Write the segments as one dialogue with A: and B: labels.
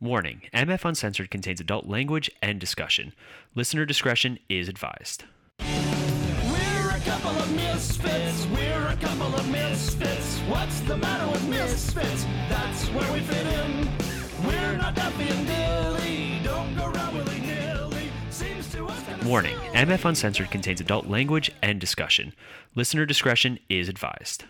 A: Warning MF Uncensored contains adult language and discussion. Listener discretion is advised.
B: We're a couple of misfits. We're a couple of misfits. What's the matter with misfits? That's where we fit in. We're not Duffy and Dilly. Don't go around willy nilly. Seems to us kinda
A: Warning
B: silly.
A: MF Uncensored contains adult language and discussion. Listener discretion is advised.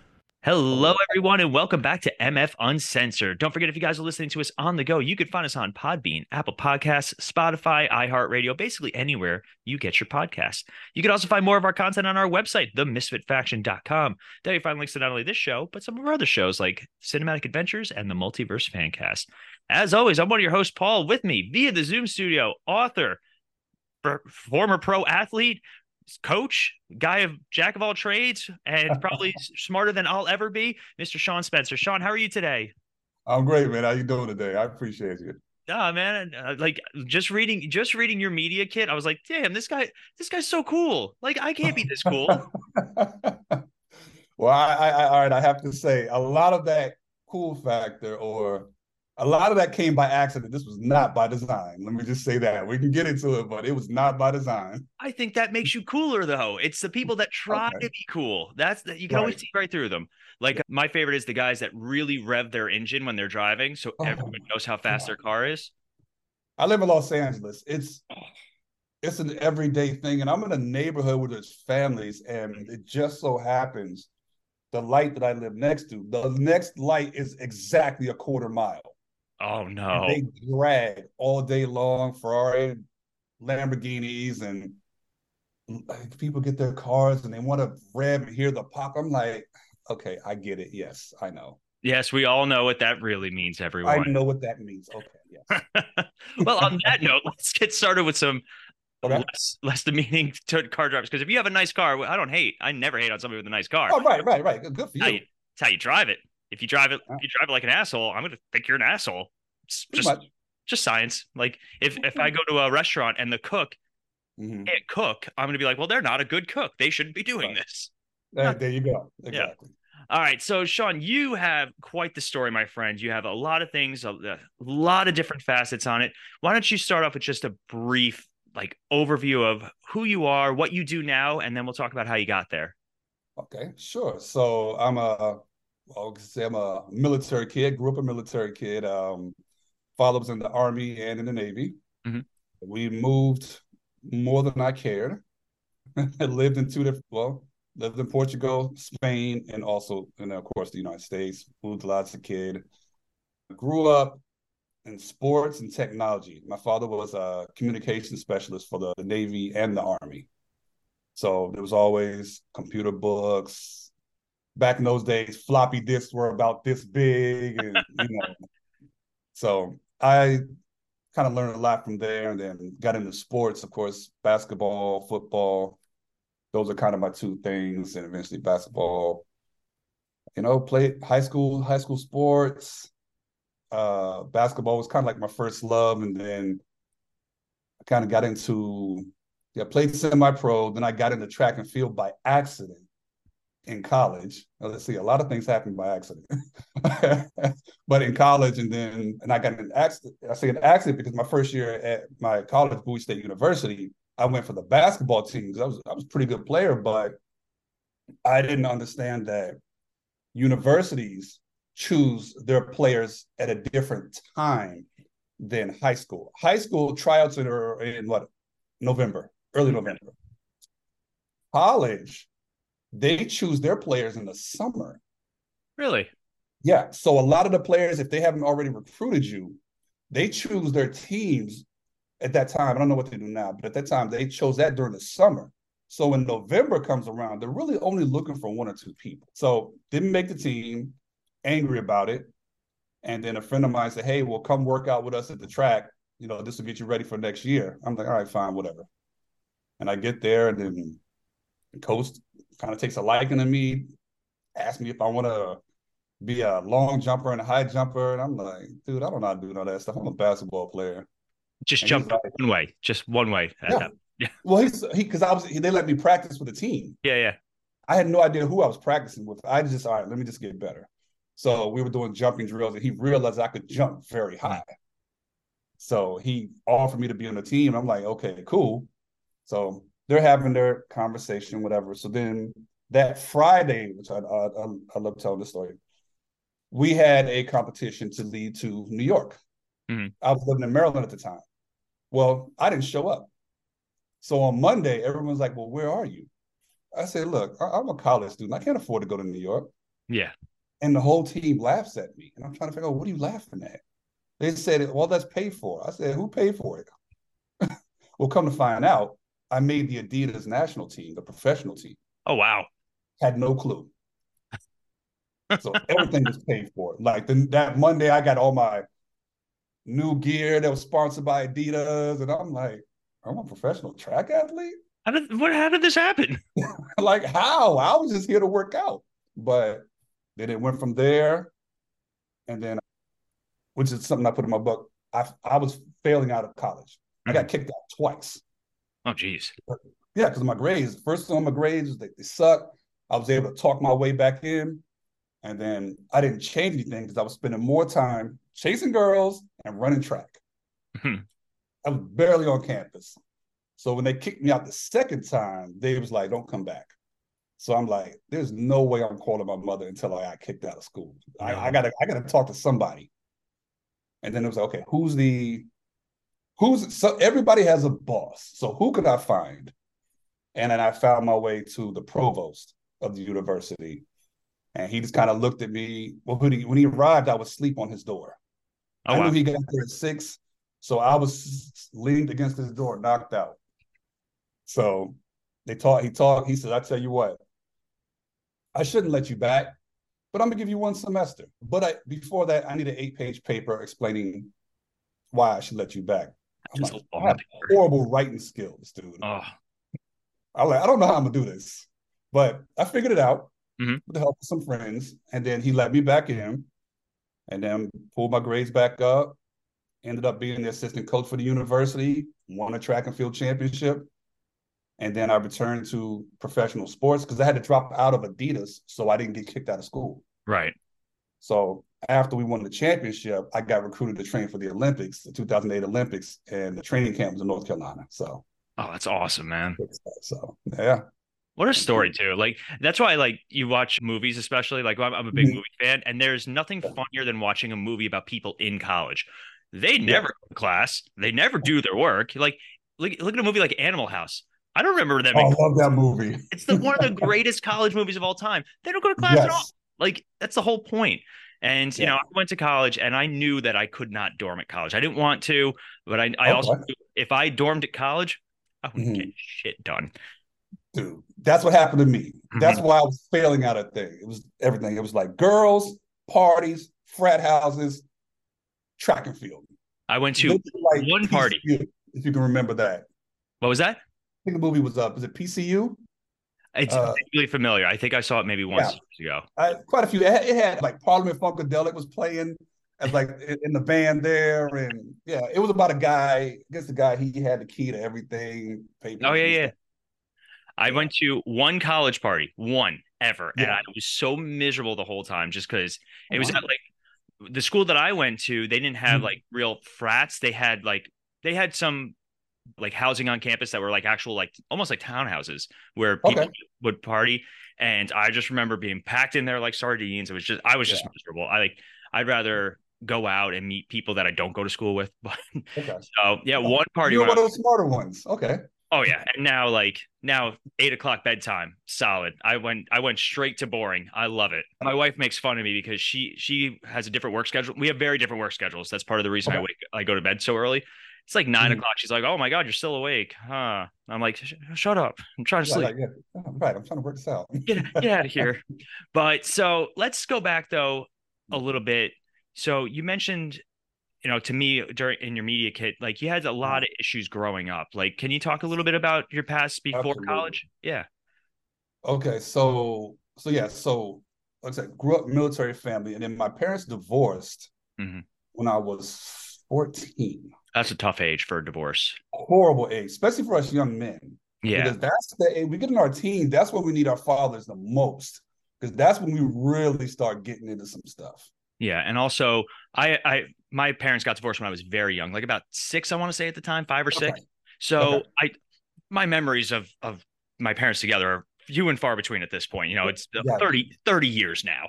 A: Hello, everyone, and welcome back to MF Uncensored. Don't forget, if you guys are listening to us on the go, you can find us on Podbean, Apple Podcasts, Spotify, iHeartRadio, basically anywhere you get your podcasts. You can also find more of our content on our website, themisfitfaction.com. There you find links to not only this show, but some of our other shows like Cinematic Adventures and the Multiverse Fancast. As always, I'm one of your hosts, Paul, with me via the Zoom studio, author, for- former pro athlete, coach, guy of jack of all trades, and probably smarter than I'll ever be, Mr. Shaun Spencer. Shaun, how are you today?
C: I'm great, man. How you doing today? I appreciate you.
A: Yeah, man, uh, like just reading, just reading your media kit, I was like, damn, this guy, this guy's so cool. Like, I can't be this cool.
C: well, I, I, I, all right. I have to say, a lot of that cool factor, or a lot of that came by accident. This was not by design. Let me just say that. We can get into it, but it was not by design.
A: I think that makes you cooler, though. It's the people that try
C: Okay.
A: to be cool. That's that you can always see right through them. Like my favorite is the guys that really rev their engine when they're driving, so
C: Oh,
A: everyone knows how fast their car is.
C: I live in Los Angeles. It's it's an everyday thing, and I'm in a neighborhood where there's families, and it just so happens the light that I live next to, the next light is exactly a quarter mile.
A: Oh no.
C: They drag all day long, Ferrari, Lamborghinis, and like, people get their cars and they want to rev and hear the pop. I'm like, okay, I get it. Yes, I know.
A: Yes, we all know what that really means, everyone.
C: I know what that means. Okay, yes.
A: well, on that note, let's get started with some
C: Okay.
A: less less demeaning to car drivers. Because if you have a nice car, I don't hate. I never hate on somebody with a nice car.
C: Oh, right, right, right. Good for
A: how
C: you.
A: it's how you drive it. If you drive it,
C: Yeah.
A: if you drive it like an asshole, I'm gonna think you're an asshole. It's just just science. Like if if I go to a restaurant and the cook
C: Mhm.
A: can't cook, I'm gonna be like, well, they're not a good cook. They shouldn't be doing
C: Right.
A: this.
C: There, there you go. Exactly.
A: All right, so Shaun, you have quite the story, my friend. You have a lot of things, a, a lot of different facets on it. Why don't you start off with just a brief, like, overview of who you are, what you do now, and then we'll talk about how you got there.
C: Okay, sure. So I'm a, well, I say I'm a military kid. Grew up a military kid. Um, father was in the army and in the navy.
A: Mhm.
C: We moved more than I cared. I lived in two different, well, lived in Portugal, Spain, and also, and of course, the United States. Moved a lot as kid. Grew up in sports and technology. My father was a communication specialist for the Navy and the Army. So there was always computer books. Back in those days, floppy disks were about this big, and you know. So I kind of learned a lot from there, and then got into sports, of course, basketball, football. Those are kind of my two things, and eventually basketball. You know, played high school, high school sports. Uh, basketball was kind of like my first love, and then I kind of got into yeah, played semi-pro. Then I got into track and field by accident in college. Now, let's see, a lot of things happened by accident. but in college, and then and I got an accident. I say an accident because my first year at my college, Bowie State University, I went for the basketball team because I was I was a pretty good player, but I didn't understand that universities choose their players at a different time than high school. High school tryouts are in what November, early mm-hmm. November. College, they choose their players in the summer.
A: Really?
C: Yeah. So a lot of the players, if they haven't already recruited you, they choose their teams at that time. I don't know what they do now, but at that time they chose that during the summer. So when November comes around, they're really only looking for one or two people. So didn't make the team, angry about it. And then a friend of mine said, Hey, well, come work out with us at the track. You know, this will get you ready for next year. I'm like, all right, fine, whatever. And I get there and then coach kind of takes a liking to me, asks me if I want to be a long jumper and a high jumper. And I'm like, dude, I don't know how to do all that stuff. I'm a basketball player.
A: Just
C: And
A: jump
C: like-
A: one way, just one way. at
C: Yeah. Well, he's he because I was he, they let me practice with the team.
A: Yeah, yeah.
C: I had no idea who I was practicing with. I just all right, let me just get better. So we were doing jumping drills, and he realized I could jump very hmm. high. So he offered me to be on the team. I'm like, okay, cool. So they're having their conversation, whatever. So then that Friday, which I I, I love telling the story, we had a competition to lead to New York.
A: Mhm.
C: I was living in Maryland at the time. Well, I didn't show up. So on Monday, everyone's like, "Well, where are you?" I said, "Look, I- I'm a college student. I can't afford to go to New York."
A: Yeah.
C: And the whole team laughs at me. And I'm trying to figure out what are you laughing at? They said, well, that's paid for. I said, who paid for it? well, come to find out, I made the Adidas national team, the professional team.
A: Oh wow.
C: Had no clue. So everything was paid for. Like the, that Monday, I got all my new gear that was sponsored by Adidas. And I'm like, I'm a professional track athlete?
A: How did what? How did this happen?
C: like how? I was just here to work out. But then it went from there, and then, which is something I put in my book. I I was failing out of college. I got mm-hmm. kicked out twice.
A: Oh geez.
C: Yeah, because my grades. First one, my grades they, they sucked. I was able to talk my way back in, and then I didn't change anything because I was spending more time chasing girls and running track.
A: Mhm.
C: I was barely on campus. So when they kicked me out the second time, they was like, "Don't come back." So I'm like, "There's no way I'm calling my mother until I got kicked out of school. I, I gotta, I gotta talk to somebody." And then it was like, "Okay, who's the, who's so everybody has a boss. So who could I find?" And then I found my way to the provost of the university, and he just kind of looked at me. Well, when he, when he arrived, I was asleep on his door.
A: Oh
C: I
A: wow.
C: knew he got there at six, so I was leaned against his door, knocked out. So they talked. He talked. He said, "I tell you what, I shouldn't let you back, but I'm gonna give you one semester. But I, before that, I need an eight-page paper explaining why I should let you back." I'm
A: Just
C: like,
A: a
C: I
A: long
C: have horrible writing skills, dude.
A: Oh
C: I like, I don't know how I'm gonna do this, but I figured it out
A: Mhm.
C: with the help of some friends, and then he let me back in, and then pulled my grades back up. Ended up being the assistant coach for the university, won a track and field championship, and then I returned to professional sports because I had to drop out of Adidas so I didn't get kicked out of school.
A: right.
C: So after we won the championship, I got recruited to train for the Olympics, the 2008 Olympics, and the training camp was in North Carolina. So,
A: Oh, that's awesome, man.
C: so yeah.
A: What a story too. Like that's why like you watch movies, especially like I'm, I'm a big
C: Mhm.
A: movie fan, and there's nothing funnier than watching a movie about people in college. They
C: Yeah.
A: never go to class. They never do their work. Like look, look at a movie like Animal House. I don't remember them.
C: Oh, I love that movie.
A: It's the one of the greatest college movies of all time. They don't go to class at all. Like that's the whole point. And you know, I went to college and I knew that I could not dorm at college. I didn't want to, but I, I also
C: Okay.
A: knew if I dormed at college, I wouldn't
C: Mhm.
A: get shit done.
C: Dude, that's what happened to me.
A: Mm-hmm.
C: That's why I was failing out of thing. It was everything. It was like girls, parties, frat houses, track and field.
A: I went to
C: like
A: one party.
C: PCU, if you can remember that.
A: What was that?
C: I think the movie was up. Was it PCU?
A: It's
C: Uh,
A: vaguely familiar. I think I saw it maybe once years ago.
C: I, quite a few. It had, it had like Parliament Funkadelic was playing as like in, the band there, and yeah, it was about a guy. I guess the guy he had the key to everything. papers
A: Oh yeah, yeah.
C: stuff.
A: I went to one college party, one ever, and
C: Yeah.
A: I was so miserable the whole time just because it was
C: Wow.
A: at like the school that I went to. They didn't have
C: Mhm.
A: like real frats. They had like they had some like housing on campus that were like actual like almost like townhouses where people
C: Okay.
A: would party. And I just remember being packed in there like sardines. It was just I was just
C: Yeah.
A: miserable. I like I'd rather go out and meet people that I don't go to school with. But
C: Okay.
A: so yeah, one party.
C: You're one of the smarter ones. Okay.
A: Oh yeah, and now like now eight o'clock bedtime, solid. I went I went straight to boring. I love it. My wife makes fun of me because she she has a different work schedule. We have very different work schedules. That's part of the reason I wake I go to bed so early. It's like 9
C: Mhm.
A: o'clock. She's like, "Oh my god, you're still awake, huh?" I'm like, "Shut up! I'm trying to
C: Yeah,
A: sleep.
C: like, yeah. Oh, Right. I'm trying to work this out.
A: Get get out of here." But so let's go back though a little bit. So you mentioned, you know, to me during in your media kit, like you had a lot of issues growing up. Like, can you talk a little bit about your past before
C: Absolutely.
A: college? Yeah.
C: Okay, so so yeah, so like I said, grew up military family, and then my parents divorced
A: Mhm.
C: when I was 14.
A: That's a tough age for a divorce.
C: Horrible age, especially for us young men.
A: Yeah.
C: Because that's the age we get in our teens, that's when we need our fathers the most. Because that's when we really start getting into some stuff.
A: Yeah, and also I I my parents got divorced when I was very young, like about six, I want to say at the time, five or six.
C: Okay.
A: So
C: Okay.
A: I my memories of of my parents together are few and far between at this point. You know, it's uh,
C: Yeah.
A: 30, 30 years now.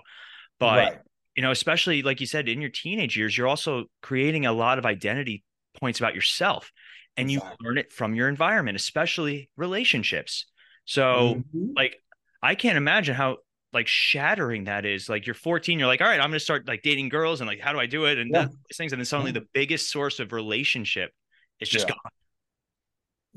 A: But
C: right.
A: You know, especially like you said, in your teenage years, you're also creating a lot of identity points about yourself. And you learn it from your environment, especially relationships. So
C: Mhm.
A: like I can't imagine how like shattering that is. Like you're 14, you're like, all right, I'm gonna start like dating girls and like how do I do it? And
C: Yeah.
A: these things, and then suddenly the biggest source of relationship is just
C: Yeah.
A: gone.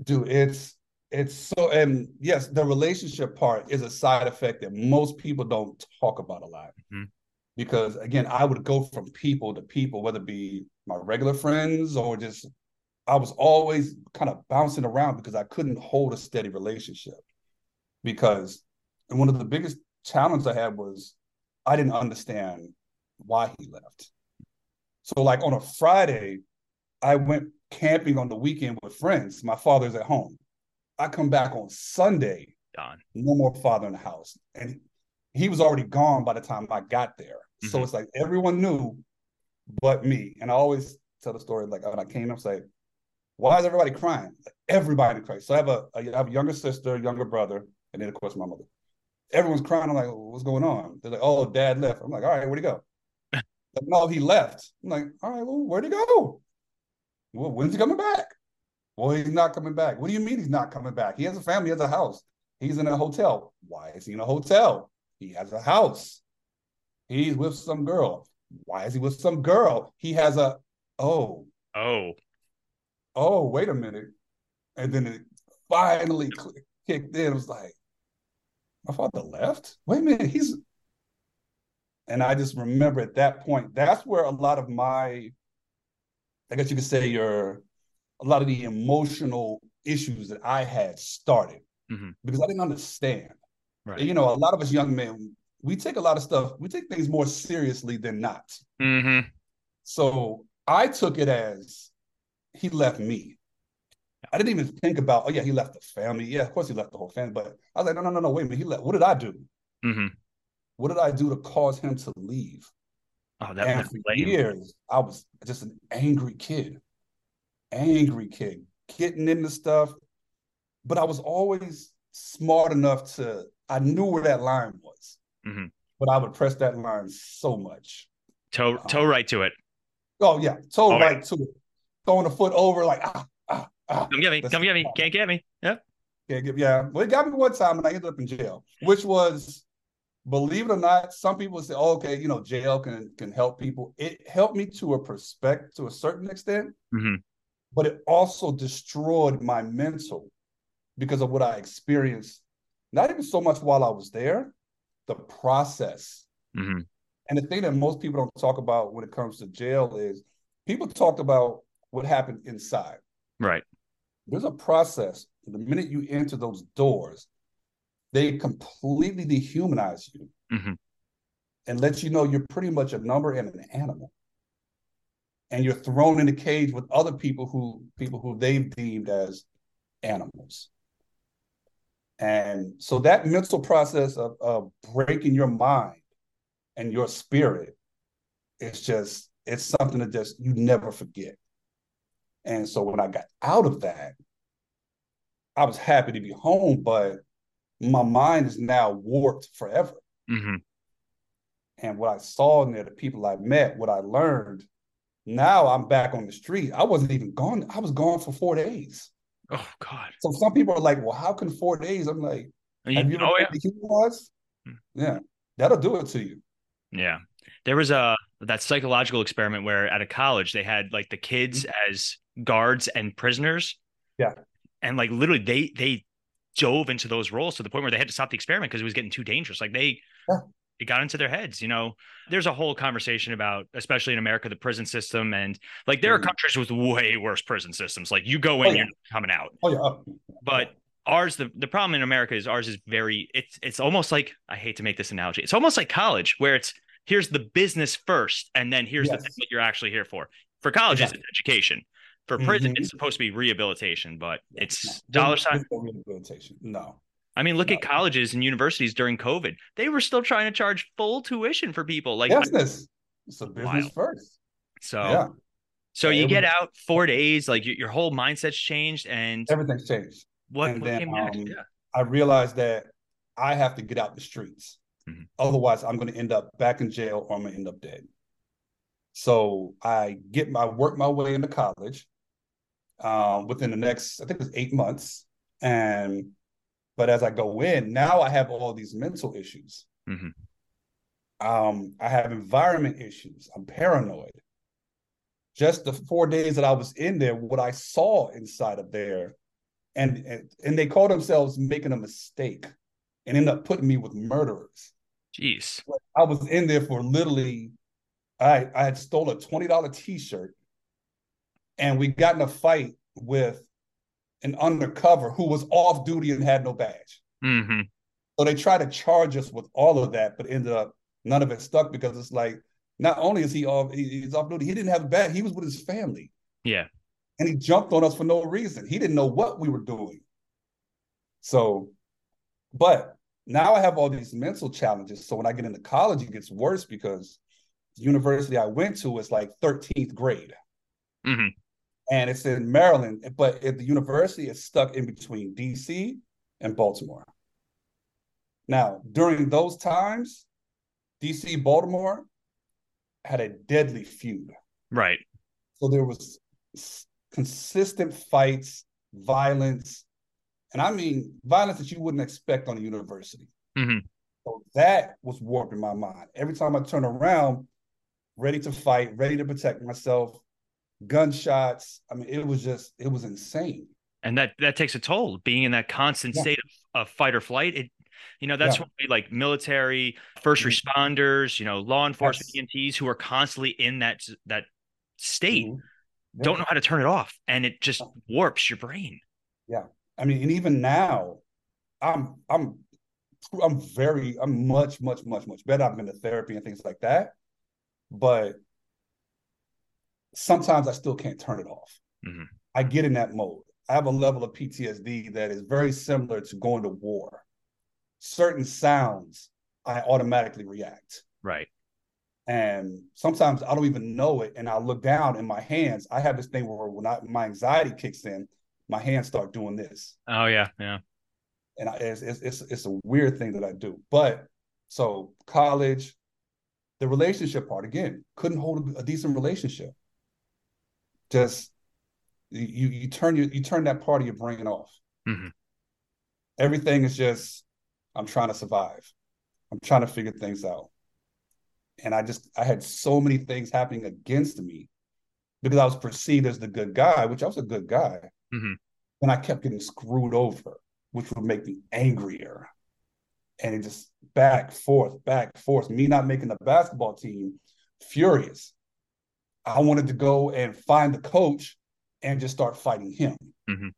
C: dude it's it's so and yes the relationship part is a side effect that most people don't talk about a lot
A: Mhm.
C: Because again i would go from people to people whether it be my regular friends or just i was always kind of bouncing around because i couldn't hold a steady relationship because and one of the biggest challenges i had was i didn't understand why he left so like on a friday i went camping on the weekend with friends my father's at home I come back on Sunday,
A: Gone.
C: no more father in the house. And he was already gone by the time I got there. So
A: Mhm.
C: it's like everyone knew but me. And I always tell the story like when I came, I'm like, why is everybody crying? Everybody crying. So I have a, I have a younger sister, younger brother, and then of course my mother. Everyone's crying. I'm like, what's going on? They're like, oh, dad left. I'm like, all right, where'd he go? like, no, he left. I'm like, all right, well, where'd he go? Well, when's he coming back? Well, he's not coming back. What do you mean he's not coming back? He has a family, he has a house. He's in a hotel. Why is he in a hotel? He has a house. He's with some girl. Why is he with some girl? He has a oh,
A: Oh,
C: oh, wait a minute. And then it finally cl- kicked in. It was like, my father left? Wait a minute, he's and I just remember at that point, that's where a lot of my, I guess you could say your a lot of the emotional issues that I had started
A: Mhm.
C: because I didn't understand.
A: Right.
C: You know, a lot of us young men, we take a lot of stuff, we take things more seriously than not.
A: Mm-hmm.
C: So I took it as he left me. I didn't even think about, oh yeah, he left the family. Yeah, of course he left the whole family. But I was like, no, no, no, no, wait a minute. He left. What did I do?
A: Mm-hmm.
C: What did I do to cause him to leave?
A: Oh, that
C: and for
A: lame.
C: years, I was just an angry kid, angry kid, getting into stuff. But I was always smart enough to, I knew where that line was.
A: Mhm.
C: But I would press that line so much.
A: Toe toe right to it.
C: Oh, yeah, toe
A: yeah.
C: right to it. Throwing a foot over, like, ah, ah, ah.
A: Come get me.
C: That's-
A: Come get me. Can't get me. Yep.
C: Can't give, yeah. Well, it got me one time and I ended up in jail, which was, believe it or not, some people say, oh, okay, you know, jail can can help people. It helped me to a perspective, to a certain extent,
A: Mm-hmm.
C: but it also destroyed my mental because of what I experienced. Not even so much while I was there, the process.
A: Mm-hmm.
C: And the thing that most people don't talk about when it comes to jail is people talk about what happened inside.
A: Right.
C: there's a process. The minute you enter those doors, they completely dehumanize you
A: Mhm.
C: and let you know you're pretty much a number and an animal. And you're thrown in a cage with other people who people who they've deemed as animals. And so that mental process of, of breaking your mind and your spirit, it's just, it's something that just you never forget. And so when I got out of that, I was happy to be home, but my mind is now warped forever.
A: Mm-hmm.
C: And what I saw in there, the people I met, what I learned, now I'm back on the street. I wasn't even gone. I was gone for four days.
A: Oh God.
C: So some people are like, well, how can four days? I'm like,
A: You-
C: have you ever
A: oh yeah.
C: dehumanized?
A: Hmm.
C: Yeah, that'll do it to you.
A: Yeah. There was a that psychological experiment where at a college they had like the kids as guards and prisoners.
C: Yeah.
A: And like literally they they dove into those roles to the point where they had to stop the experiment because it was getting too dangerous. Like they
C: Yeah.
A: It got into their heads, you know. There's a whole conversation about, especially in America, the prison system and like there are
C: Mhm.
A: countries with way worse prison systems. Like you go in,
C: Oh, yeah.
A: you're coming out.
C: Oh yeah. Oh,
A: But ours, the, the problem in America is ours is very it's it's almost like I hate to make this analogy. It's almost like college where it's here's the business first and then here's the thing that you're actually here for. For colleges,
C: Exactly.
A: it's education. For prison,
C: Mhm.
A: it's supposed to be rehabilitation, but it's dollar sign.
C: rehabilitation. No.
A: I mean, look at colleges and universities during COVID. They were still trying to charge full tuition for people. Like
C: Business. It's a business
A: Wild.
C: first.
A: So
C: Yeah,
A: so
C: Yeah,
A: you get
C: was-
A: out four days, like your, your whole mindset's changed, and
C: everything's changed.
A: what,
C: and
A: what
C: then,
A: came next?
C: um,
A: Yeah.
C: I realized that I have to get out the streets.
A: Mhm.
C: Otherwise, I'm going to end up back in jail or I'm going to end up dead. So I get my work my way into college um, within the next, I think it was eight months. And but as I go in, now I have all these mental issues.
A: Mhm.
C: Um, I have environment issues. I'm paranoid. Just the four days that I was in there, what I saw inside of there, and and, and they call themselves making a mistake and end up putting me with murderers.
A: Jeez.
C: I was in there for literally, I I had stole a twenty dollar t shirt, and we got in a fight with an undercover who was off duty and had no badge.
A: hmm
C: So they tried to charge us with all of that, but ended up none of it stuck because it's like not only is he off, he's off duty, he didn't have a badge. He was with his family,
A: Yeah.
C: and he jumped on us for no reason. He didn't know what we were doing. So, but now I have all these mental challenges. So when I get into college, it gets worse because the university I went to is like 13th grade.
A: hmm
C: And it's in Maryland, but at the university is stuck in between DC and Baltimore. Now, during those times, DC Baltimore had a deadly feud.
A: Right.
C: So there was consistent fights, violence, and I mean violence that you wouldn't expect on a university.
A: hmm
C: So that was warping my mind. Every time I turn around, ready to fight, ready to protect myself, gunshots. I mean, it was just, it was insane.
A: And that that takes a toll. Being in that constant
C: Yeah.
A: state of, of fight or flight. It, you know, that's
C: Yeah.
A: why like military, 1st
C: Mhm.
A: responders, you know, law enforcement,
C: Yes.
A: EMTs who are constantly in that that state
C: Mhm. Yeah.
A: don't know how to turn it off, and it just warps your brain.
C: Yeah, I mean, and even now, I'm I'm I'm very I'm much much much much better. I've been to therapy and things like that, but sometimes I still can't turn it off.
A: Mhm.
C: I get in that mode. I have a level of PTSD that is very similar to going to war. Certain sounds, I automatically react.
A: Right.
C: And sometimes I don't even know it. And I look down in my hands. I have this thing where when I, my anxiety kicks in, my hands start doing this.
A: Oh yeah. Yeah.
C: And I, it's, it's, it's, it's a weird thing that I do. But so college, the relationship part, again, couldn't hold a decent relationship. Just you you turn your you turn that part of your brain off.
A: Mhm.
C: Everything is just I'm trying to survive. I'm trying to figure things out. And I just I had so many things happening against me because I was perceived as the good guy, which I was a good guy.
A: Mhm.
C: And I kept getting screwed over, which would make me angrier. And it just back, forth, back, forth. Me not making the basketball team, furious. I wanted to go and find the coach and just start fighting him.
A: Mhm.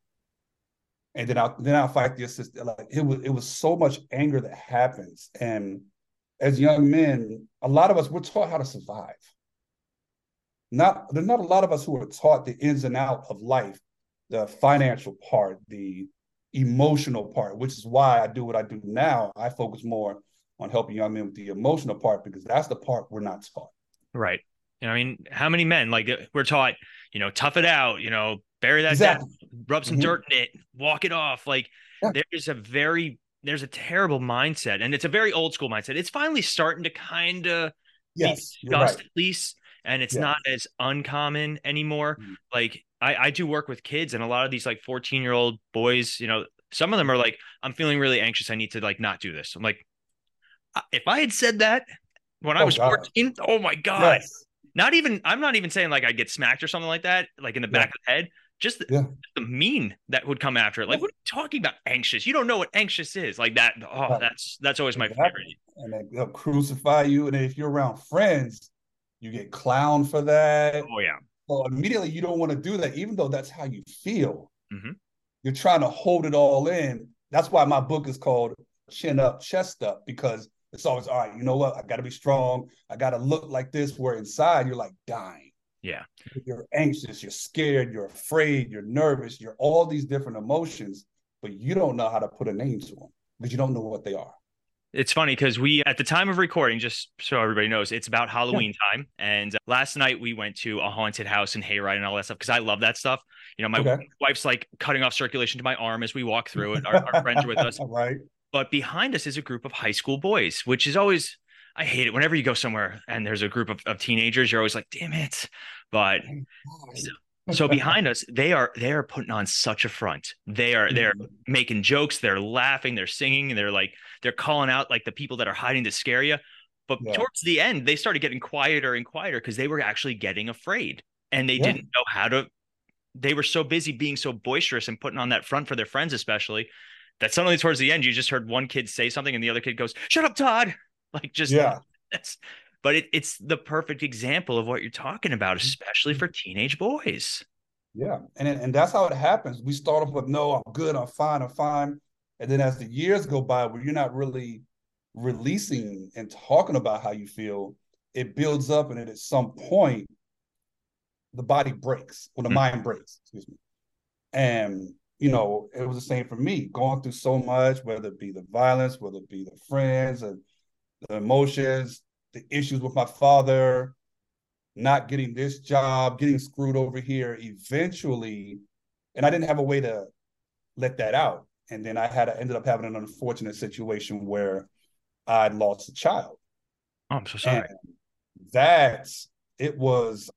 C: And then I then I fight the assistant. Like it was it was so much anger that happens. And as young men, a lot of us we're taught how to survive. Not there's not a lot of us who are taught the ins and out of life, the financial part, the emotional part, which is why I do what I do now. I focus more on helping young men with the emotional part because that's the part we're not taught.
A: Right. You know, I mean, how many men like uh, we're taught, you know, tough it out, you know, bury that
C: Exactly.
A: down, rub some
C: Mhm.
A: dirt in it, walk it off. Like
C: Yeah.
A: there's a very there's a terrible mindset, and it's a very old school mindset. It's finally starting to kind of
C: Yes,
A: be
C: you're right.
A: at least, and it's
C: Yeah.
A: not as uncommon anymore.
C: Mhm.
A: Like I, I do work with kids, and a lot of these like 14 year old boys, you know, some of them are like, I'm feeling really anxious. I need to like not do this. I'm like, "Uh, if I had said that when I
C: Oh,
A: was
C: God.
A: 14, oh my god,
C: Yes.
A: Not even I'm not even saying like I get smacked or something like that, like in the
C: Yeah.
A: back of the head. Just the,
C: Yeah.
A: the mean that would come after it. Like,
C: Yeah.
A: what are you talking about? Anxious? You don't know what anxious is. Like that. Oh,
C: Right.
A: that's that's always my
C: Exactly.
A: favorite.
C: and they, they'll crucify you. And if you're around friends, you get clowned for that.
A: Oh yeah.
C: So immediately you don't want to do that, even though that's how you feel.
A: Mhm.
C: You're trying to hold it all in. That's why my book is called Chin Up, Chest Up, because it's always, all right, you know what? I got to be strong. I got to look like this, where inside you're like dying.
A: Yeah.
C: You're anxious, you're scared, you're afraid, you're nervous, you're all these different emotions, but you don't know how to put a name to them because you don't know what they are.
A: It's funny because we, at the time of recording, just so everybody knows, it's about Halloween time. And uh, last night we went to a haunted house and hayride and all that stuff because I love that stuff. You know, my
C: Okay.
A: wife's like cutting off circulation to my arm as we walk through it. Our, our friends are with us.
C: right?
A: But behind us is a group of high school boys, which is always, I hate it. Whenever you go somewhere and there's a group of, of teenagers, you're always like, damn it. But oh so behind us, they are they are putting on such a front. They are they're mm-hmm. making jokes, they're laughing, they're singing, they're like they're calling out like the people that are hiding to scare you. But
C: Yeah.
A: towards the end, they started getting quieter and quieter because they were actually getting afraid and they
C: Yeah.
A: didn't know how to. They were so busy being so boisterous and putting on that front for their friends, especially that suddenly towards the end, you just heard one kid say something and the other kid goes, "Shut up, Todd!" Like just
C: Yeah.
A: that's. But it, it's the perfect example of what you're talking about,
C: Mm-hmm.
A: especially for teenage boys.
C: Yeah, and and that's how it happens. We start off with no, I'm good, I'm fine, I'm fine, and then as the years go by, where you're not really releasing and talking about how you feel, it builds up, and at some point, the body breaks or the
A: Mhm.
C: mind breaks. Excuse me. And you know, it was the same for me, going through so much, whether it be the violence, whether it be the friends, and the emotions, the issues with my father, not getting this job, getting screwed over here, eventually, and I didn't have a way to let that out. And then I had I ended up having an unfortunate situation where I lost a child.
A: Oh, I'm so sorry.
C: And that's it was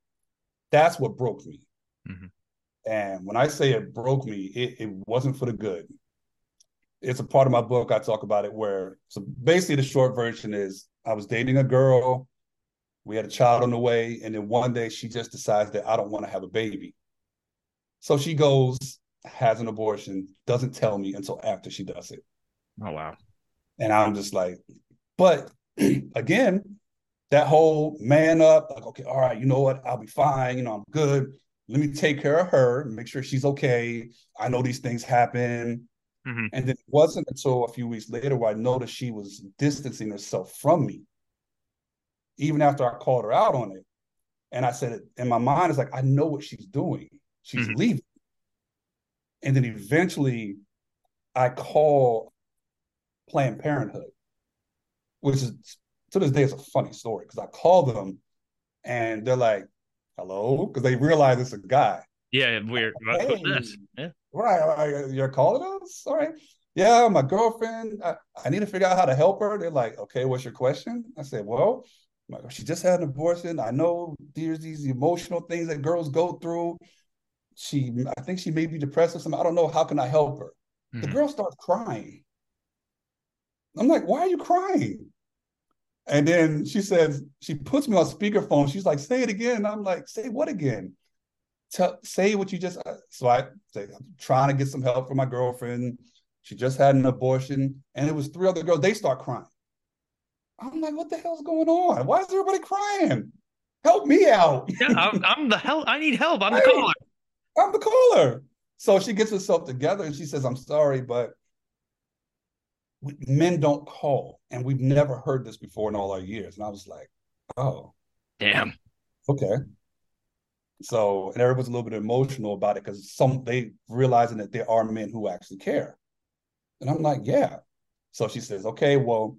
C: that's what broke me.
A: Mhm.
C: And when I say it broke me, it, it wasn't for the good. It's a part of my book. I talk about it where so basically the short version is I was dating a girl, we had a child on the way, and then one day she just decides that I don't want to have a baby. So she goes, has an abortion, doesn't tell me until after she does it.
A: Oh wow.
C: And I'm just like, but again, that whole man up, like, okay, all right, you know what? I'll be fine. You know, I'm good. Let me take care of her, make sure she's okay. I know these things happen.
A: Mhm.
C: And then it wasn't until a few weeks later where I noticed she was distancing herself from me, even after I called her out on it. And I said, in my mind, it's like, I know what she's doing. She's
A: Mhm.
C: leaving. And then eventually I call Planned Parenthood, which is to this day it's a funny story because I call them and they're like, hello, because they realize it's a guy.
A: Yeah, weird. This?
C: Hey.
A: Yeah.
C: Right, you're calling us? All right. Yeah, my girlfriend, I, I need to figure out how to help her. They're like, okay, what's your question? I said, well, my- she just had an abortion. I know there's these emotional things that girls go through. She, I think she may be depressed or something. I don't know. How can I help her? The
A: Mhm.
C: girl starts crying. I'm like, why are you crying? And then she says, she puts me on speakerphone. She's like, say it again. I'm like, say what again? Tell, say what you just. uh, So I say, I'm trying to get some help for my girlfriend. She just had an abortion, and it was three other girls. They start crying. I'm like, what the hell's going on? Why is everybody crying? Help me out.
A: Yeah, I'm, I'm the hell. I need help. I'm the
C: Right.
A: caller.
C: I'm the caller. So she gets herself together and she says, I'm sorry, but men don't call. And we've never heard this before in all our years. And I was like, oh,
A: Damn.
C: okay. So, and everyone's a little bit emotional about it because some they realizing that there are men who actually care. And I'm like, yeah. So she says, okay, well,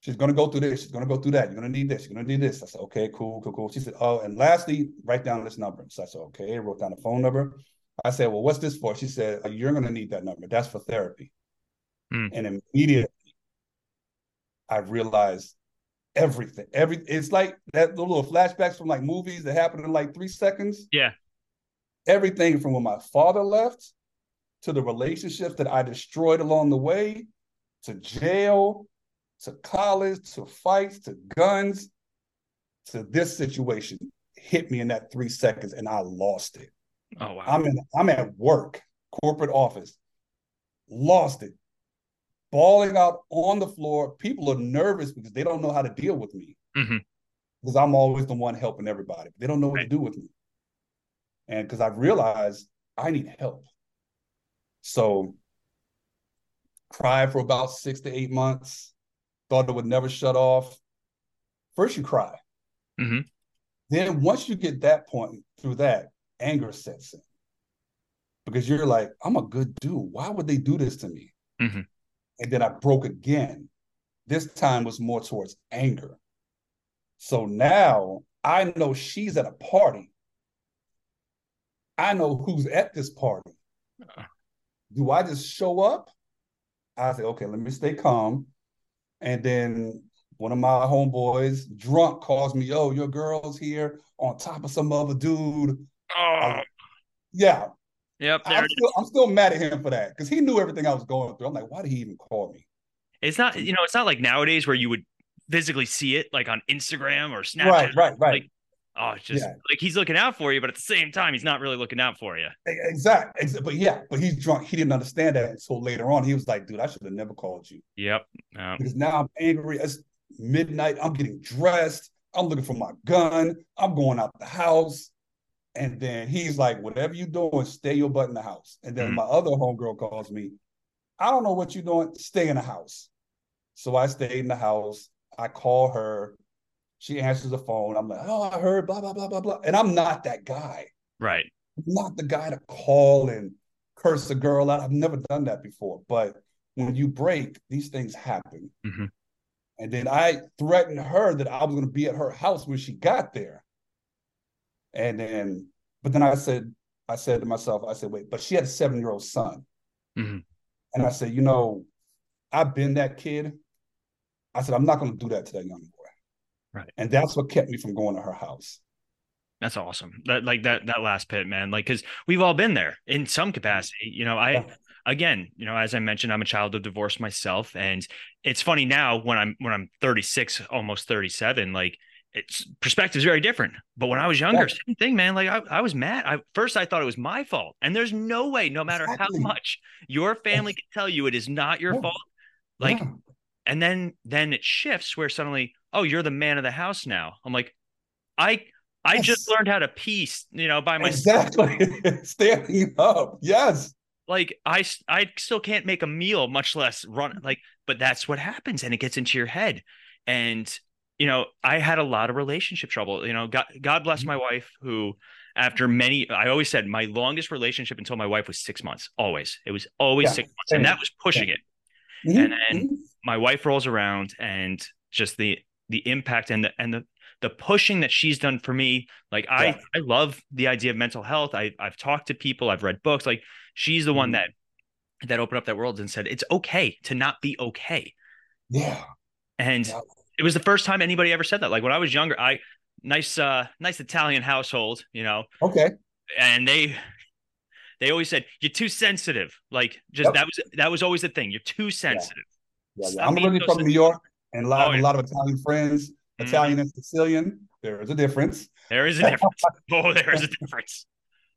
C: she's gonna go through this, she's gonna go through that, you're gonna need this, you're gonna need this. I said, okay, cool, cool, cool. She said, oh, and lastly, write down this number. So I said, okay, I wrote down the phone number. I said, well, what's this for? She said, "Uh, you're gonna need that number. That's for therapy.
A: Hmm.
C: And immediately I realized everything. Every it's like that the little flashbacks from like movies that happen in like three seconds.
A: Yeah.
C: Everything from when my father left to the relationships that I destroyed along the way, to jail, to college, to fights, to guns, to this situation hit me in that three seconds and I lost it.
A: Oh wow.
C: I'm in I'm at work, corporate office, lost it. Bawling out on the floor. People are nervous because they don't know how to deal with me.
A: Mhm.
C: Because I'm always the one helping everybody. They don't know what
A: Right.
C: to do with me. And because I've realized I need help. So cried for about six to eight months, thought it would never shut off. First you cry.
A: Mhm.
C: Then once you get that point through that, anger sets in. Because you're like, I'm a good dude. Why would they do this to me?
A: Mhm.
C: And then I broke again. This time was more towards anger. So now I know she's at a party. I know who's at this party. Do I just show up? I say, okay, let me stay calm. And then one of my homeboys, drunk, calls me, yo, your girl's here on top of some other dude.
A: Oh,
C: Yeah,
A: yep. There
C: I'm still, I'm still mad at him for that because he knew everything I was going through. I'm like, why did he even call me?
A: It's not, you know, it's not like nowadays where you would physically see it like on Instagram or Snapchat.
C: Right, right, right.
A: Like, oh, it's just
C: Yeah.
A: like he's looking out for you, but at the same time, he's not really looking out for you.
C: Exactly. But yeah, but he's drunk. He didn't understand that until later on. He was like, dude, I should have never called you
A: Yep. Um,
C: because now I'm angry. It's midnight. I'm getting dressed. I'm looking for my gun. I'm going out the house. And then he's like, whatever you doing, stay your butt in the house. And then
A: Mhm.
C: my other homegirl calls me. I don't know what you're doing. Stay in the house. So I stayed in the house. I call her. She answers the phone. I'm like, oh, I heard blah, blah, blah, blah, blah. And I'm not that guy.
A: right.
C: I'm not the guy to call and curse a girl out. I've never done that before. But when you break, these things happen.
A: Mhm.
C: And then I threatened her that I was going to be at her house when she got there. And then, but then I said, I said to myself, I said, wait, but she had a seven year old son.
A: Mhm.
C: And I said, you know, I've been that kid. I said, I'm not going to do that to that young boy.
A: Right.
C: And that's what kept me from going to her house.
A: That's awesome. That like that that last pit, man. Like because we've all been there in some capacity. You know, I
C: Yeah.
A: again, you know, as I mentioned, I'm a child of divorce myself, and it's funny now when I'm when I'm 36, almost 37. Like it's perspective is very different. But when I was younger,
C: Yeah.
A: same thing, man. Like I, I was mad. I first I thought it was my fault, and there's no way, no matter
C: Exactly.
A: how much your family can tell you it is not your
C: Yeah.
A: fault. Like
C: Yeah.
A: and then then it shifts where suddenly oh you're the man of the house now i'm like i i just learned how to piece you know by myself
C: Exactly. Standing up. Yes.
A: like I I still can't make a meal much less run like but that's what happens and it gets into your head and you know i had a lot of relationship trouble you know god, god bless my wife who after many i always said my longest relationship until my wife was six months always it was always
C: Yeah,
A: six months and that was pushing
C: same.
A: it
C: Mhm,
A: And then-
C: mhm.
A: my wife rolls around and just the the impact and the and the the pushing that she's done for me like i
C: Yeah.
A: i love the idea of mental health i i've talked to people i've read books like she's the one
C: Mhm.
A: that that opened up that world and said it's okay to not be okay
C: yeah.
A: and
C: Yeah.
A: It was the first time anybody ever said that like when i was younger i nice uh nice italian household you know
C: Okay.
A: and they they always said you're too sensitive like just
C: Yep.
A: that was that was always the thing you're too sensitive
C: Yeah, yeah.
A: Stop
C: I'm originally from New York and a lot,
A: Oh,
C: of,
A: yeah.
C: a lot of Italian friends,
A: Mhm.
C: Italian and Sicilian. There is a difference.
A: There is a difference. oh, there is a difference.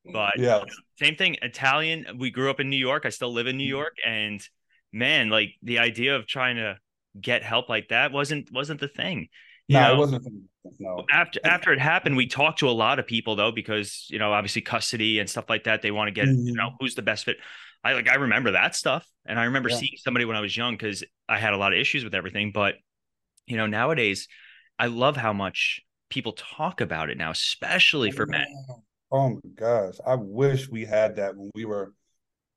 A: But
C: Yeah.
A: same thing. Italian. We grew up in New York. I still live in
C: Mm-hmm.
A: New York, and man, like the idea of trying to get help like that wasn't wasn't the thing. You
C: No,
A: know,
C: it wasn't. No.
A: after after it happened, we talked to a lot of people though, because you know, obviously custody and stuff like that. They want to get you
C: Mhm.
A: know who's the best fit. I like I remember that stuff, and I remember
C: Yeah.
A: seeing somebody when I was young because I had a lot of issues with everything. But you know, nowadays, I love how much people talk about it now, especially for men.
C: Oh my gosh. I wish we had that when we were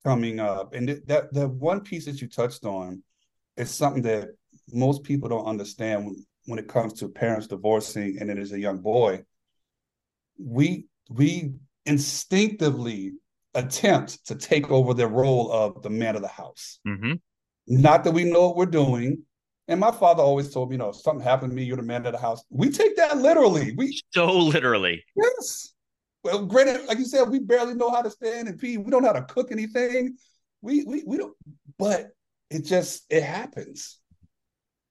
C: coming up. And th- that the one piece that you touched on is something that most people don't understand when, when it comes to parents divorcing and then as a young boy. We we instinctively attempt to take over the role of the man of the house.
A: hmm
C: Not that we know what we're doing. And my father always told me, you know, if something happened to me, you're the man of the house. We take that literally. We
A: So literally.
C: Yes. Well, granted, like you said, we barely know how to stand and pee. We don't know how to cook anything. We we we don't. But it just it happens.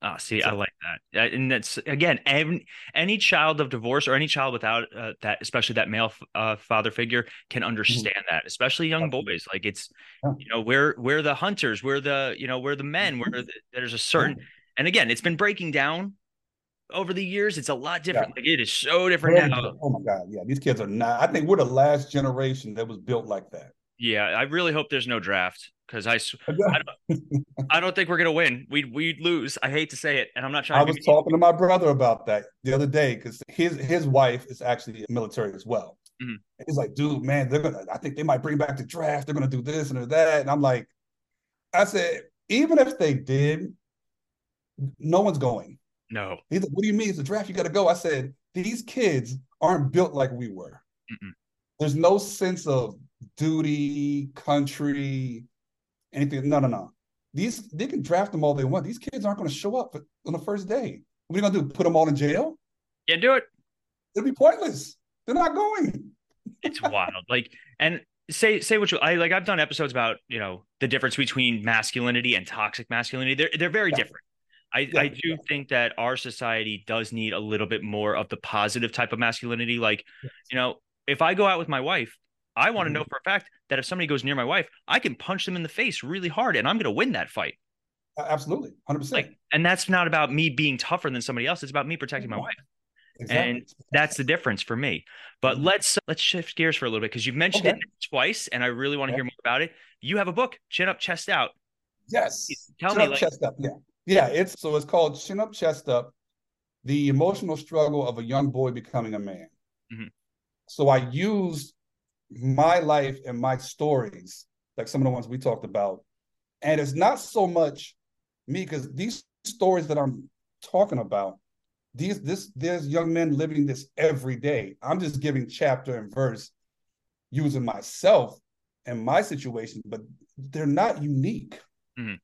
A: Ah, see, I like that, and that's again, any, any child of divorce or any child without uh, that, especially that male uh, father figure, can understand that. Especially young boys, like it's,
C: Yeah.
A: you know, we're we're the hunters, we're the, you know, we're the men. Where the, there's a certain, and again, it's been breaking down over the years. It's a lot different. Like it is so different
C: Very
A: now.
C: good. Oh my God, yeah, these kids are not. I think we're the last generation that was built like that.
A: Yeah, I really hope there's no draft because I, I don't think we're gonna win. We'd we'd lose. I hate to say it, and I'm not trying.
C: I was talking to my brother about that the other day because his his wife is actually military as well.
A: Mhm.
C: He's like, dude, man, they're gonna. I think they might bring back the draft. They're gonna do this and that. And I'm like, I said, even if they did, No one's going.
A: No.
C: He's like, what do you mean? It's a draft. You got to go. I said, these kids aren't built like we were.
A: Mm-mm.
C: There's no sense of duty, country, anything. No, no, no. These they can draft them all they want. These kids aren't going to show up on the first day. What are you going to do? Put them all in jail?
A: Yeah, do it.
C: It'll be pointless. They're not going.
A: It's wild. Like, and say say what you I like. I've done episodes about you know the difference between masculinity and toxic masculinity. They're they're very
C: Yeah.
A: different. I,
C: Yeah,
A: I do
C: yeah.
A: think that our society does need a little bit more of the positive type of masculinity. Like, you know, if I go out with my wife, I want to
C: Mhm.
A: know for a fact that if somebody goes near my wife, I can punch them in the face really hard and I'm going to win that fight.
C: Absolutely, hundred percent.
A: Like, and that's not about me being tougher than somebody else. It's about me protecting my wife.
C: Exactly.
A: and That's the difference for me. But
C: Mhm.
A: let's let's shift gears for a little bit because you've mentioned
C: Okay.
A: it twice, and I really want to
C: Okay.
A: hear more about it. You have a book, Chin Up, Chest Out.
C: yes.
A: Tell
C: Chin
A: me,
C: up,
A: like,
C: chest up. Yeah, yeah. It's so it's called Chin Up, Chest Up: The Emotional Struggle of a Young Boy Becoming a Man.
A: Mhm.
C: So I used my life and my stories, like some of the ones we talked about, and it's not so much me because these stories that I'm talking about, these this there's young men living this every day. I'm just giving chapter and verse using myself and my situation, but they're not unique.
A: Mhm.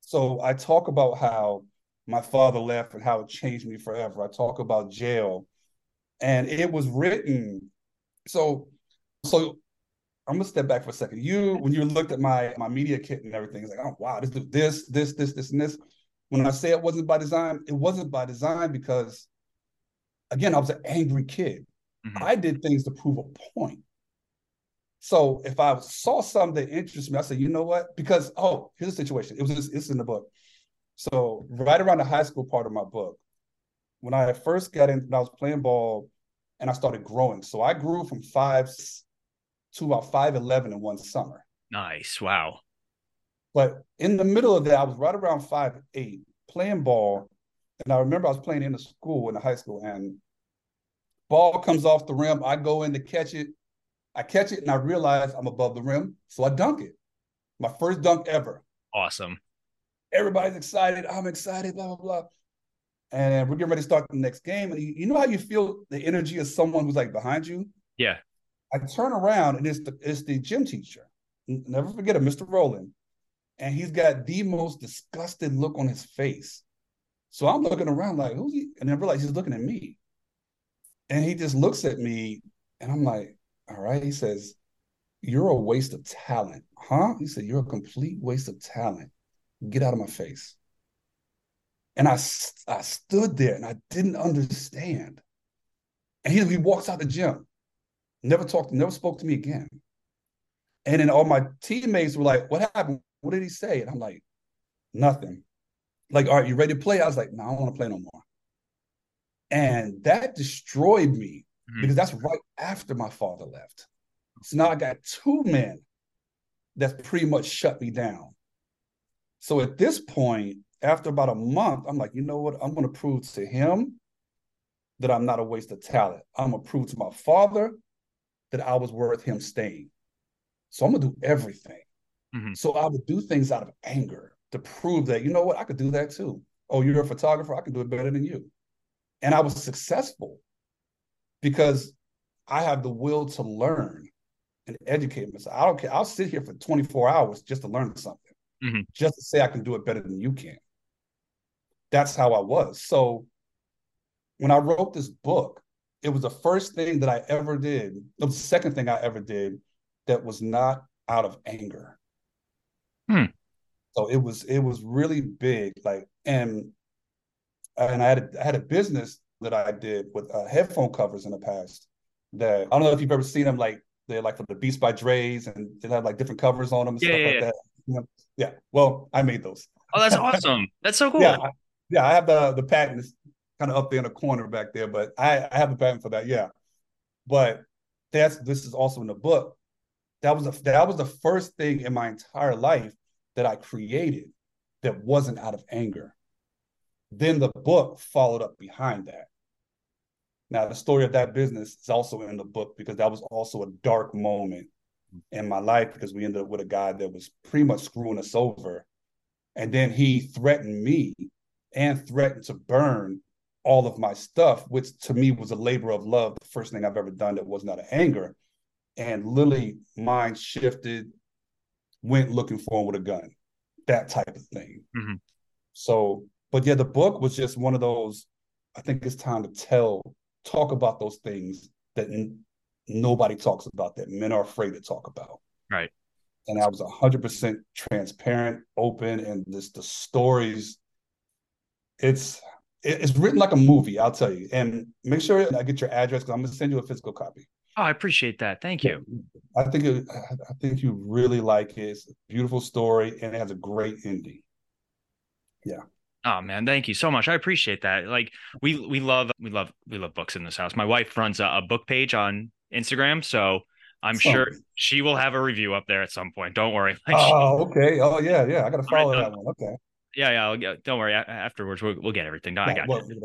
C: So I talk about how my father left and how it changed me forever. I talk about jail, and it was written. So, so I'm gonna step back for a second. You, when you looked at my my media kit and everything, it's like, oh wow, this this this this this and this. When I say it wasn't by design, it wasn't by design because, again, I was an angry kid.
A: Mhm.
C: I did things to prove a point. So if I saw something that interested me, I said, you know what? Because oh, here's the situation. It was just, it's in the book. So right around the high school part of my book, when I first got in, when I was playing ball, and I started growing. So I grew from five to about five eleven in one summer.
A: Nice. Wow.
C: But in the middle of that, I was right around five eight playing ball, and I remember I was playing in the school in the high school, and ball comes off the rim. I go in to catch it. I catch it, and I realize I'm above the rim, so I dunk it. My first dunk ever.
A: Awesome.
C: Everybody's excited. I'm excited. Blah blah blah. And we're getting ready to start the next game, and you, you know how you feel the energy of someone who's like behind you.
A: Yeah.
C: I turn around and it's the it's the gym teacher. Never forget him, Mr. Rowland. And he's got the most disgusted look on his face. So I'm looking around like, who's he? And I realize he's looking at me. And he just looks at me and I'm like, all right. He says, You're a waste of talent. Huh? He said, You're a complete waste of talent. Get out of my face. And I, I stood there and I didn't understand. And he, he walks out the gym never talked, never spoke to me again. And then all my teammates were like, What happened? What did he say? And I'm like, Nothing. Like, all right, you ready to play? I was like, No, I don't want to play no more. And that destroyed me
A: Mhm.
C: because that's right after my father left. So now I got two men that's pretty much shut me down. So at this point, after about a month, I'm like, you know what? I'm going to prove to him that I'm not a waste of talent. I'm going to prove to my father that I was worth him staying. So I'm to do everything.
A: Mhm.
C: So I would do things out of anger to prove that, you know what? I could do that too. Oh, you're a photographer. I can do it better than you. And I was successful because I have the will to learn and educate myself. I don't care. I'll sit here for 24 hours just to learn something,
A: Mhm.
C: just to say I can do it better than you can. That's how I was. So when I wrote this book, it was the first thing that I ever did. It was the second thing I ever did that was not out of anger.
A: Hmm.
C: So it was it was really big. Like and and I had a, I had a business that I did with uh, headphone covers in the past. That I don't know if you've ever seen them. Like they're like for the Beats by Dre's, and they have like different covers on them and
A: Yeah,
C: stuff
A: yeah,
C: like
A: yeah.
C: that. You know? Yeah. Well, I made those.
A: Oh, that's awesome. That's so cool.
C: Yeah, I, yeah. I have the the patent is kind of up there in the corner back there, but I I have a patent for that. Yeah, but that's this is also in the book. That was a, that was the first thing in my entire life that I created that wasn't out of anger. Then the book followed up behind that. Now the story of that business is also in the book because that was also a dark moment in my life because we ended up with a guy that was pretty much screwing us over. And then he threatened me and threatened to burn all of my stuff, which to me was a labor of love. The first thing I've ever done that was not an anger. And literally, mind shifted, went looking for him with a gun, that type of thing.
A: Mhm.
C: So, but yeah, the book was just one of those. I think it's time to tell, talk about those things that n- nobody talks about, that men are afraid to talk about.
A: Right.
C: And I was hundred percent transparent, open, and this the stories. It's it- it's written like a movie, I'll tell you. And make sure I get your address because I'm gonna send you a physical copy.
A: Oh, I appreciate that. Thank you.
C: I think it, I think you really like it. It's a beautiful story and it has a great ending. Yeah.
A: Oh man, thank you so much. I appreciate that. Like we we love we love we love books in this house. My wife runs a, a book page on Instagram, so I'm oh.
C: sure
A: she will have a review up there at some point. Don't worry. Like, she-
C: Oh, okay. Oh, yeah, yeah. I gotta follow that one. Okay.
A: Yeah, yeah. I'll get, don't worry. Afterwards, we'll, we'll get everything done. I
C: Yeah,
A: got
C: well,
A: you.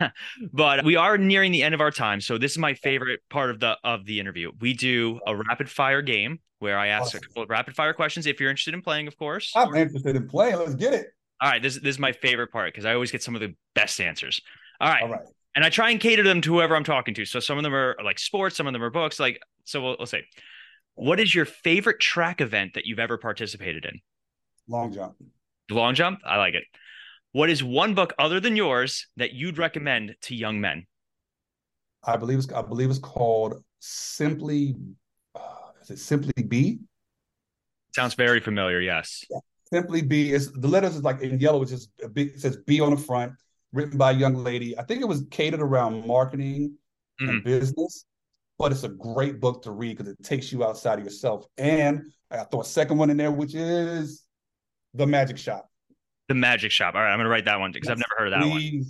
C: yeah.
A: but we are nearing the end of our time, so this is my favorite part of the of the interview. We do a rapid fire game where I ask a couple of rapid fire questions if you're interested in playing, of course.
C: I'm interested in playing. Let's get it.
A: All right, this this is my favorite part because I always get some of the best answers. All right,
C: All right.
A: and I try and cater them to whoever I'm talking to. So some of them are like sports, some of them are books. Like so, we'll, we'll say, what is your favorite track event that you've ever participated in?
C: Long jump.
A: Long jump. I like it. What is one book other than yours that you'd recommend to young men?
C: I believe it's I believe it's called Simply uh, is it Simply Be?
A: Sounds very familiar. Yes.
C: Simply Be is the letters is like in yellow, it's just a big it says B on the front, written by a young lady. I think it was catered around marketing and business, but it's a great book to read because it takes you outside of yourself. And I throw a second one in there, which is The Magic Shop.
A: The Magic Shop. All right, I'm gonna write that one because I've never heard of that one.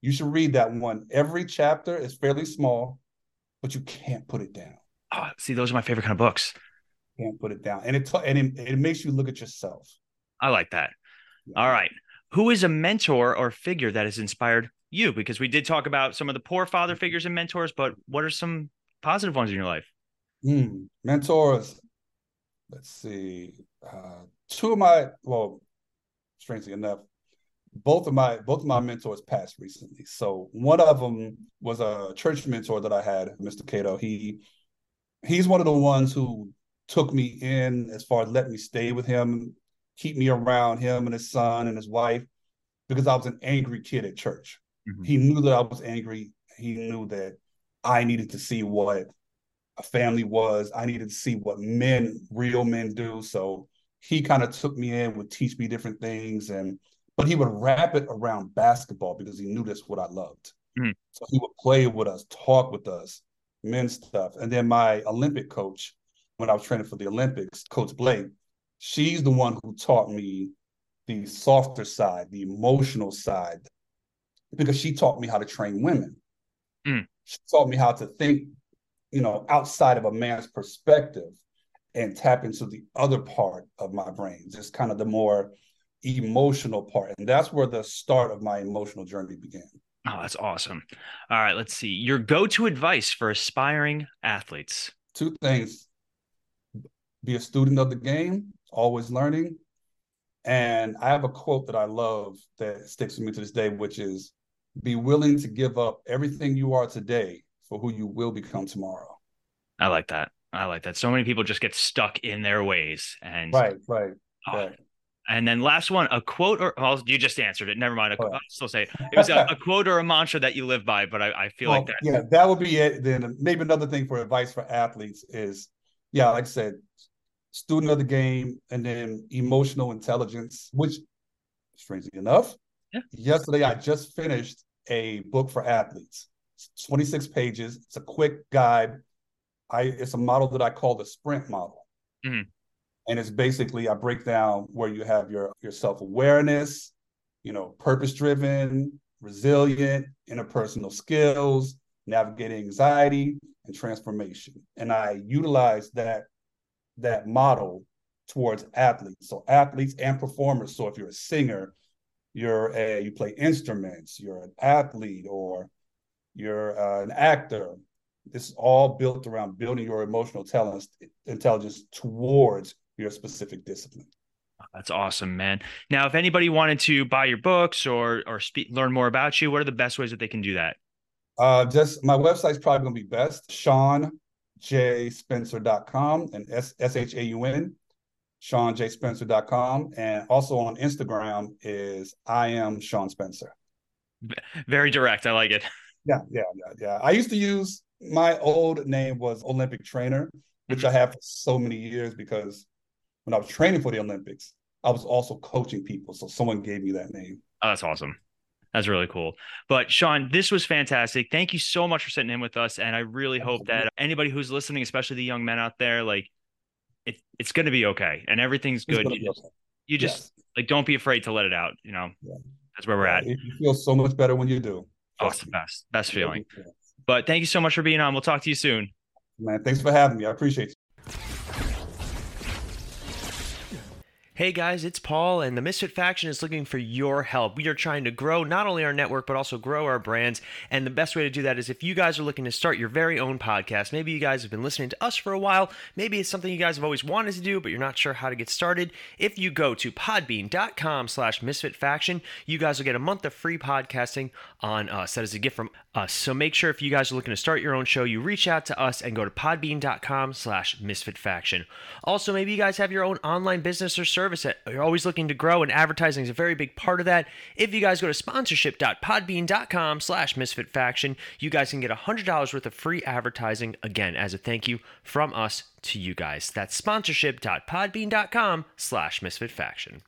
C: You should read that one. Every chapter is fairly small, but you can't put it down.
A: Oh, see, those are my favorite kind of books.
C: Can't put it down, and it and it, it makes you look at yourself.
A: I like that. All right. Who is a mentor or figure that has inspired you? Because we did talk about some of the poor father figures and mentors, but what are some positive ones in your life?
C: Hmm. Mentors. Let's see. Uh, two of my well, strangely enough, both of my both of my mentors passed recently. So one of them was a church mentor that I had, Mr. Cato. He he's one of the ones who took me in as far as let me stay with him, keep me around him and his son and his wife, because I was an angry kid at church.
A: Mhm.
C: He knew that I was angry. He knew that I needed to see what a family was. I needed to see what men, real men do. So he kind of took me in, would teach me different things, and but he would wrap it around basketball because he knew that's what I loved.
A: Mhm.
C: So he would play with us, talk with us, men's stuff. And then my Olympic coach, when I was training for the Olympics, Coach Blake, she's the one who taught me the softer side, the emotional side, because she taught me how to train women.
A: Mm.
C: She taught me how to think, you know, outside of a man's perspective and tap into the other part of my brain, just kind of the more emotional part. And that's where the start of my emotional journey began.
A: Oh, that's awesome. All right, let's see. Your go to advice for aspiring athletes.
C: Two things be a student of the game, always learning. And I have a quote that I love that sticks with me to this day, which is be willing to give up everything you are today for who you will become tomorrow.
A: I like that. I like that. So many people just get stuck in their ways. And
C: Right, right,
A: oh,
C: right.
A: And then last one, a quote or well, you just answered it. Never mind. A,
C: Oh.
A: I'll still say it. It was a, a quote or a mantra that you live by, but I, I feel like that.
C: Yeah, that would be it. Then maybe another thing for advice for athletes is, yeah, like I said, student of the game, and then emotional intelligence. Which, strangely enough,
A: Yeah.
C: yesterday I just finished a book for athletes. It's 26 pages. It's a quick guide. I it's a model that I call the sprint model.
A: Mhm.
C: And it's basically I break down where you have your your self-awareness, you know, purpose-driven, resilient, interpersonal skills, navigating anxiety and transformation. And I utilize that that model towards athletes. So athletes and performers. So if you're a singer, you're a you play instruments, you're an athlete or you're uh, an actor. This is all built around building your emotional talents, intelligence towards your specific discipline.
A: That's awesome, man. Now, if anybody wanted to buy your books or or speak, learn more about you, what are the best ways that they can do that?
C: Uh, just my website's probably gonna be best. ShaunJSpencer.com and S S H A U N, ShaunJSpencer.com, and also on Instagram is I am Shaun Spencer.
A: Very direct. I like it.
C: Yeah, yeah, yeah, yeah. I used to use my old name was Olympic Trainer, which I have for so many years because when I was training for the Olympics, I was also coaching people. So someone gave me that name.
A: Oh, that's awesome. That's really cool. But Shaun, this was fantastic. Thank you so much for sitting in with us. And I really hope that anybody who's listening, especially the young men out there, like it, it's going to be okay and everything's good. You just, you just yes. like, don't be afraid to let it out. You know, yeah. that's where we're at.
C: You feel so much better when you do.
A: Oh, it's the best, best feeling. But thank you so much for being on. We'll talk to you soon.
C: Man, thanks for having me. I appreciate you.
D: Hey guys, it's Paul, and the Misfit Faction is looking for your help. We are trying to grow not only our network, but also grow our brands. And the best way to do that is if you guys are looking to start your very own podcast. Maybe you guys have been listening to us for a while. Maybe it's something you guys have always wanted to do, but you're not sure how to get started. If you go to podbean.com slash misfitfaction, you guys will get a month of free podcasting on us. That is a gift from us. So make sure if you guys are looking to start your own show, you reach out to us and go to podbean.com slash misfitfaction. Also, maybe you guys have your own online business or service service that you're always looking to grow, and advertising is a very big part of that. If you guys go to sponsorship.podbean.com slash misfitfaction, you guys can get $100 worth of free advertising, again, as a thank you from us to you guys. That's sponsorship.podbean.com slash misfitfaction.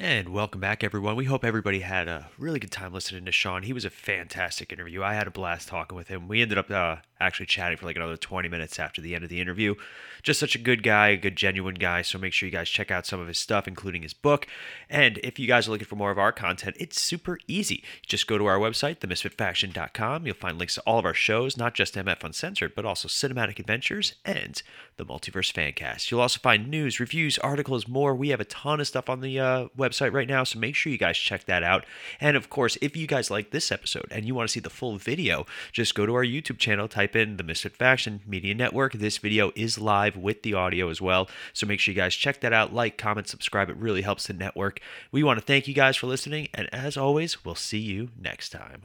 D: And welcome back, everyone. We hope everybody had a really good time listening to Shaun. He was a fantastic interview. I had a blast talking with him. We ended up uh, actually chatting for like another 20 minutes after the end of the interview. Just such a good guy, a good, genuine guy. So make sure you guys check out some of his stuff, including his book. And if you guys are looking for more of our content, it's super easy. Just go to our website, themisfitfaction.com. You'll find links to all of our shows, not just MF Uncensored, but also Cinematic Adventures and the Multiverse Fancast. You'll also find news, reviews, articles, more. We have a ton of stuff on the uh, website right now, so make sure you guys check that out. And of course, if you guys like this episode and you want to see the full video, just go to our YouTube channel, type type in the Misfit Faction Media Network. This video is live with the audio as well. So make sure you guys check that out. Like, comment, subscribe. It really helps the network. We want to thank you guys for listening. And as always, we'll see you next time.